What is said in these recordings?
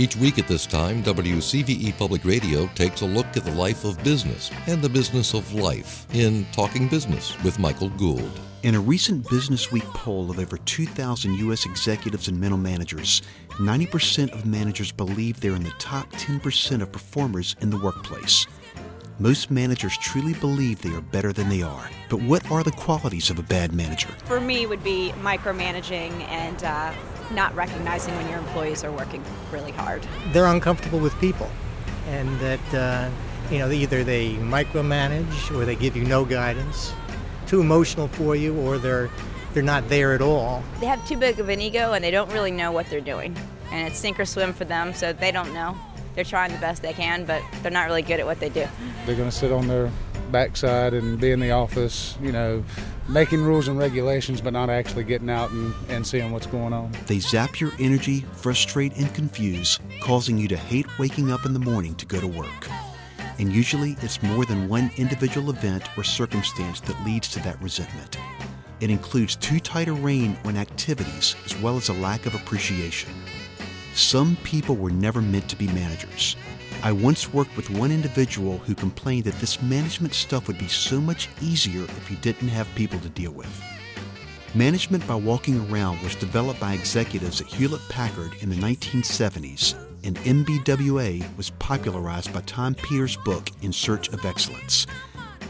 Each week at this time, WCVE Public Radio takes a look at the life of business and the business of life in Talking Business with Michael Gould. In a recent Business Week poll of over 2,000 U.S. executives and middle managers, 90% of managers believe they're in the top 10% of performers in the workplace. Most managers truly believe they are better than they are. But what are the qualities of a bad manager? For me, would be micromanaging and uh, not recognizing when your employees are working really hard. They're uncomfortable with people, and that uh, you know either they micromanage or they give you no guidance, too emotional for you, or they're they're not there at all. They have too big of an ego and they don't really know what they're doing, and it's sink or swim for them, so they don't know they're trying the best they can, but they're not really good at what they do. They're going to sit on their backside and be in the office, you know, making rules and regulations, but not actually getting out and, and seeing what's going on. They zap your energy, frustrate, and confuse, causing you to hate waking up in the morning to go to work. And usually it's more than one individual event or circumstance that leads to that resentment. It includes too tight a rein on activities as well as a lack of appreciation. Some people were never meant to be managers. I once worked with one individual who complained that this management stuff would be so much easier if he didn't have people to deal with. Management by walking around was developed by executives at Hewlett Packard in the 1970s, and MBWA was popularized by Tom Peters' book In Search of Excellence.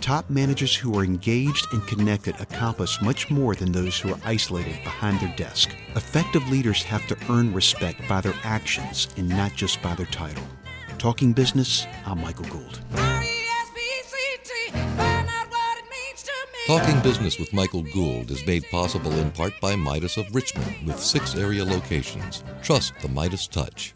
Top managers who are engaged and connected accomplish much more than those who are isolated behind their desk. Effective leaders have to earn respect by their actions and not just by their title. Talking Business, I'm Michael Gould. Talking Business with Michael Gould is made possible in part by Midas of Richmond with six area locations. Trust the Midas touch.